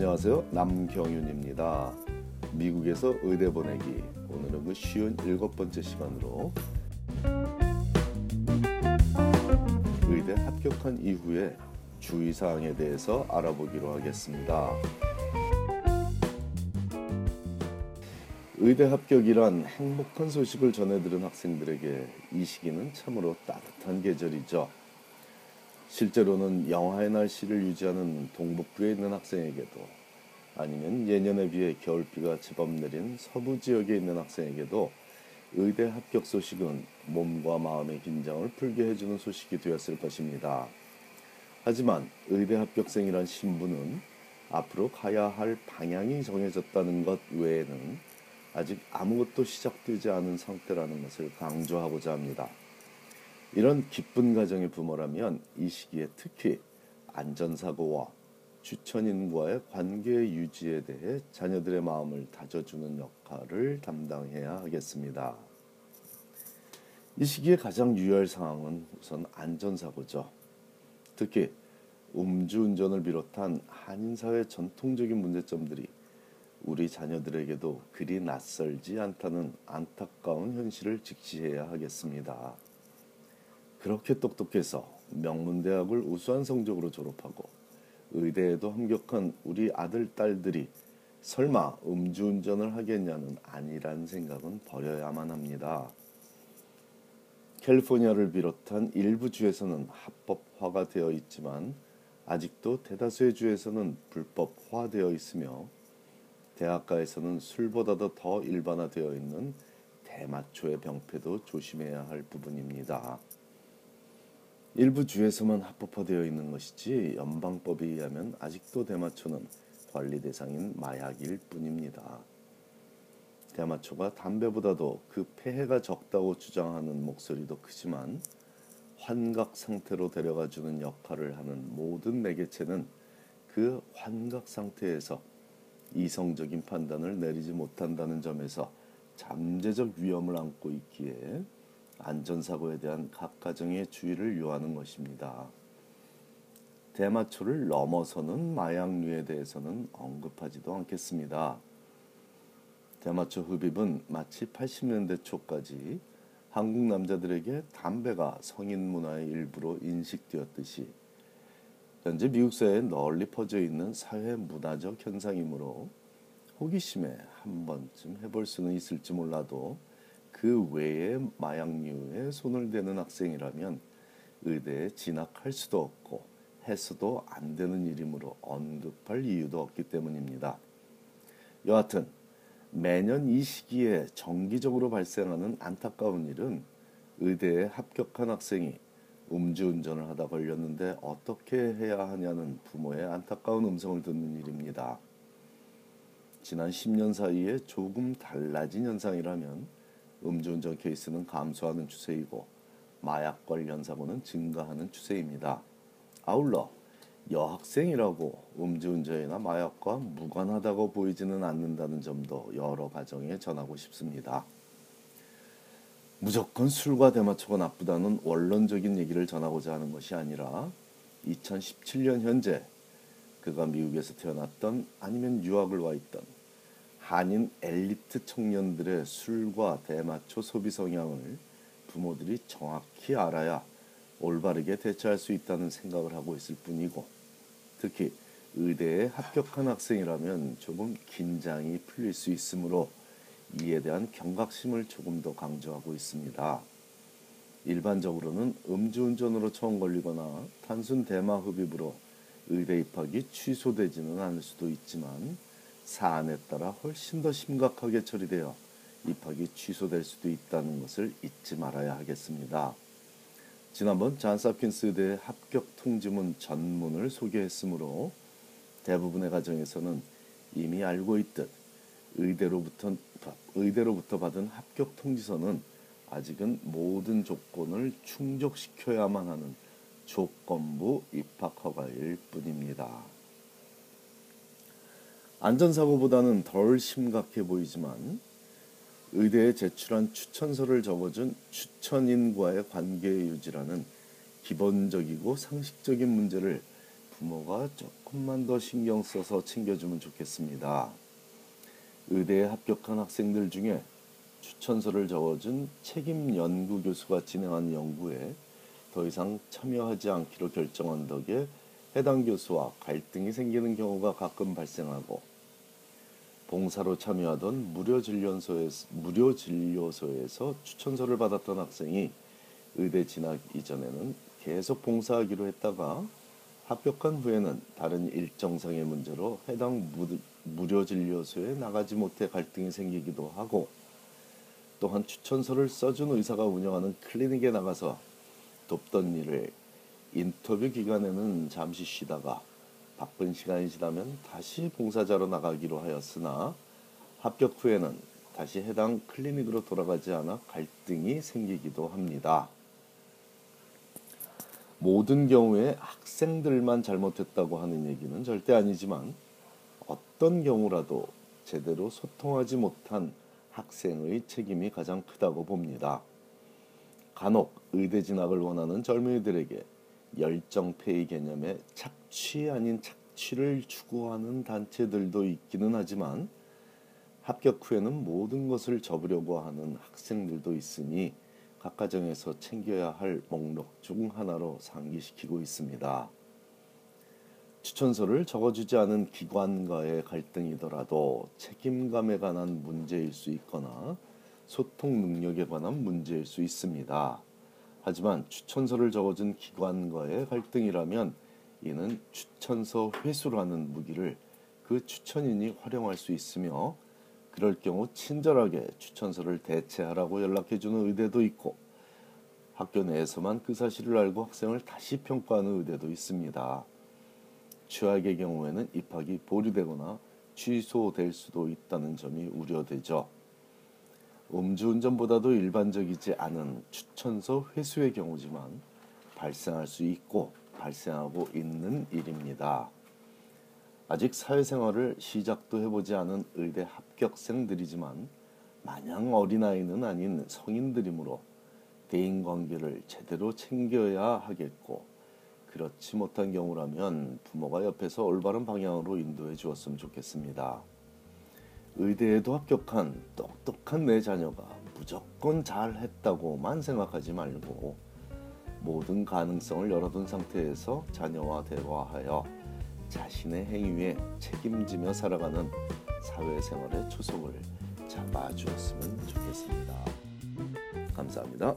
안녕하세요. 남경윤입니다. 미국에서 의대 보내기. 오늘은 그 쉬운 일곱 번째 시간으로 의대 합격한 이후에 주의사항에 대해서 알아보기로 하겠습니다. 의대 합격이란 행복한 소식을 전해들은 학생들에게 이 시기는 참으로 따뜻한 계절이죠. 실제로는 영하의 날씨를 유지하는 동북부에 있는 학생에게도 아니면 예년에 비해 겨울비가 제법 내린 서부 지역에 있는 학생에게도 의대 합격 소식은 몸과 마음의 긴장을 풀게 해주는 소식이 되었을 것입니다. 하지만 의대 합격생이란 신분은 앞으로 가야 할 방향이 정해졌다는 것 외에는 아직 아무것도 시작되지 않은 상태라는 것을 강조하고자 합니다. 이런 기쁜 가정의 부모라면 이 시기에 특히 안전사고와 주천인과의 관계 유지에 대해 자녀들의 마음을 다져주는 역할을 담당해야 하겠습니다. 이 시기에 가장 유의할 사항은 우선 안전사고죠. 특히 음주운전을 비롯한 한인사회 전통적인 문제점들이 우리 자녀들에게도 그리 낯설지 않다는 안타까운 현실을 직시해야 하겠습니다. 그렇게 똑똑해서 명문대학을 우수한 성적으로 졸업하고 의대에도 합격한 우리 아들, 딸들이 설마 음주운전을 하겠냐는 아니란 생각은 버려야만 합니다. 캘리포니아를 비롯한 일부 주에서는 합법화가 되어 있지만 아직도 대다수의 주에서는 불법화되어 있으며 대학가에서는 술보다도 더 일반화되어 있는 대마초의 병폐도 조심해야 할 부분입니다. 일부 주에서만 합법화되어 있는 것이지 연방법에 의하면 아직도 대마초는 관리 대상인 마약일 뿐입니다. 대마초가 담배보다도 그 폐해가 적다고 주장하는 목소리도 크지만 환각 상태로 데려가 주는 역할을 하는 모든 매개체는 그 환각 상태에서 이성적인 판단을 내리지 못한다는 점에서 잠재적 위험을 안고 있기에 안전사고에 대한 각 가정의 주의를 요하는 것입니다. 대마초를 넘어서는 마약류에 대해서는 언급하지도 않겠습니다. 대마초 흡입은 마치 80년대 초까지 한국 남자들에게 담배가 성인 문화의 일부로 인식되었듯이 현재 미국 사회에 널리 퍼져 있는 사회 문화적 현상이므로 호기심에 한 번쯤 해볼 수는 있을지 몰라도 그 외의 마약류에 손을 대는 학생이라면 의대에 진학할 수도 없고 해서도 안 되는 일이므로 언급할 이유도 없기 때문입니다. 여하튼 매년 이 시기에 정기적으로 발생하는 안타까운 일은 의대에 합격한 학생이 음주운전을 하다 걸렸는데 어떻게 해야 하냐는 부모의 안타까운 음성을 듣는 일입니다. 지난 10년 사이에 조금 달라진 현상이라면 음주운전 케이스는 감소하는 추세이고 마약 관련 사고는 증가하는 추세입니다. 아울러 여학생이라고 음주운전이나 마약과 무관하다고 보이지는 않는다는 점도 여러 가정에 전하고 싶습니다. 무조건 술과 대마초가 나쁘다는 원론적인 얘기를 전하고자 하는 것이 아니라 2017년 현재 그가 미국에서 태어났던 아니면 유학을 와 있던 한인 엘리트 청년들의 술과 대마초 소비 성향을 부모들이 정확히 알아야 올바르게 대처할 수 있다는 생각을 하고 있을 뿐이고 특히 의대에 합격한 학생이라면 조금 긴장이 풀릴 수 있으므로 이에 대한 경각심을 조금 더 강조하고 있습니다. 일반적으로는 음주운전으로 처음 걸리거나 단순 대마 흡입으로 의대 입학이 취소되지는 않을 수도 있지만 사안에 따라 훨씬 더 심각하게 처리되어 입학이 취소될 수도 있다는 것을 잊지 말아야 하겠습니다. 지난번 잔스홉킨스 의대 합격 통지문 전문을 소개했으므로 대부분의 가정에서는 이미 알고 있듯 의대로부터 의대로부터 받은 합격 통지서는 아직은 모든 조건을 충족시켜야만 하는 조건부 입학 허가일 뿐입니다. 안전사고보다는 덜 심각해 보이지만 의대에 제출한 추천서를 적어준 추천인과의 관계 유지라는 기본적이고 상식적인 문제를 부모가 조금만 더 신경 써서 챙겨주면 좋겠습니다. 의대에 합격한 학생들 중에 추천서를 적어준 책임 연구 교수가 진행한 연구에 더 이상 참여하지 않기로 결정한 덕에 해당 교수와 갈등이 생기는 경우가 가끔 발생하고 봉사로 참여하던 무료 진료소에서, 무료 진료소에서 추천서를 받았던 학생이 의대 진학 이전에는 계속 봉사하기로 했다가 합격한 후에는 다른 일정상의 문제로 해당 무, 무료 진료소에 나가지 못해 갈등이 생기기도 하고 또한 추천서를 써준 의사가 운영하는 클리닉에 나가서 돕던 일을 인터뷰 기간에는 잠시 쉬다가 바쁜 시간이 지나면 다시 봉사자로 나가기로 하였으나 합격 후에는 다시 해당 클리닉으로 돌아가지 않아 갈등이 생기기도 합니다. 모든 경우에 학생들만 잘못했다고 하는 얘기는 절대 아니지만 어떤 경우라도 제대로 소통하지 못한 학생의 책임이 가장 크다고 봅니다. 간혹 의대 진학을 원하는 젊은이들에게 열정페이 개념의 착취 아닌 착취를 추구하는 단체들도 있기는 하지만 합격 후에는 모든 것을 접으려고 하는 학생들도 있으니 각 가정에서 챙겨야 할 목록 중 하나로 상기시키고 있습니다. 추천서를 적어주지 않은 기관과의 갈등이더라도 책임감에 관한 문제일 수 있거나 소통 능력에 관한 문제일 수 있습니다. 하지만 추천서를 적어준 기관과의 갈등이라면 이는 추천서 회수라는 무기를 그 추천인이 활용할 수 있으며 그럴 경우 친절하게 추천서를 대체하라고 연락해주는 의대도 있고 학교 내에서만 그 사실을 알고 학생을 다시 평가하는 의대도 있습니다. 최악의 경우에는 입학이 보류되거나 취소될 수도 있다는 점이 우려되죠. 음주운전보다도 일반적이지 않은 추천서 회수의 경우지만 발생할 수 있고 발생하고 있는 일입니다. 아직 사회생활을 시작도 해보지 않은 의대 합격생들이지만 마냥 어린아이는 아닌 성인들이므로 대인관계를 제대로 챙겨야 하겠고 그렇지 못한 경우라면 부모가 옆에서 올바른 방향으로 인도해 주었으면 좋겠습니다. 의대에도 합격한 똑똑한 내 자녀가 무조건 잘했다고만 생각하지 말고 모든 가능성을 열어둔 상태에서 자녀와 대화하여 자신의 행위에 책임지며 살아가는 사회생활의 초석을 잡아주었으면 좋겠습니다. 감사합니다.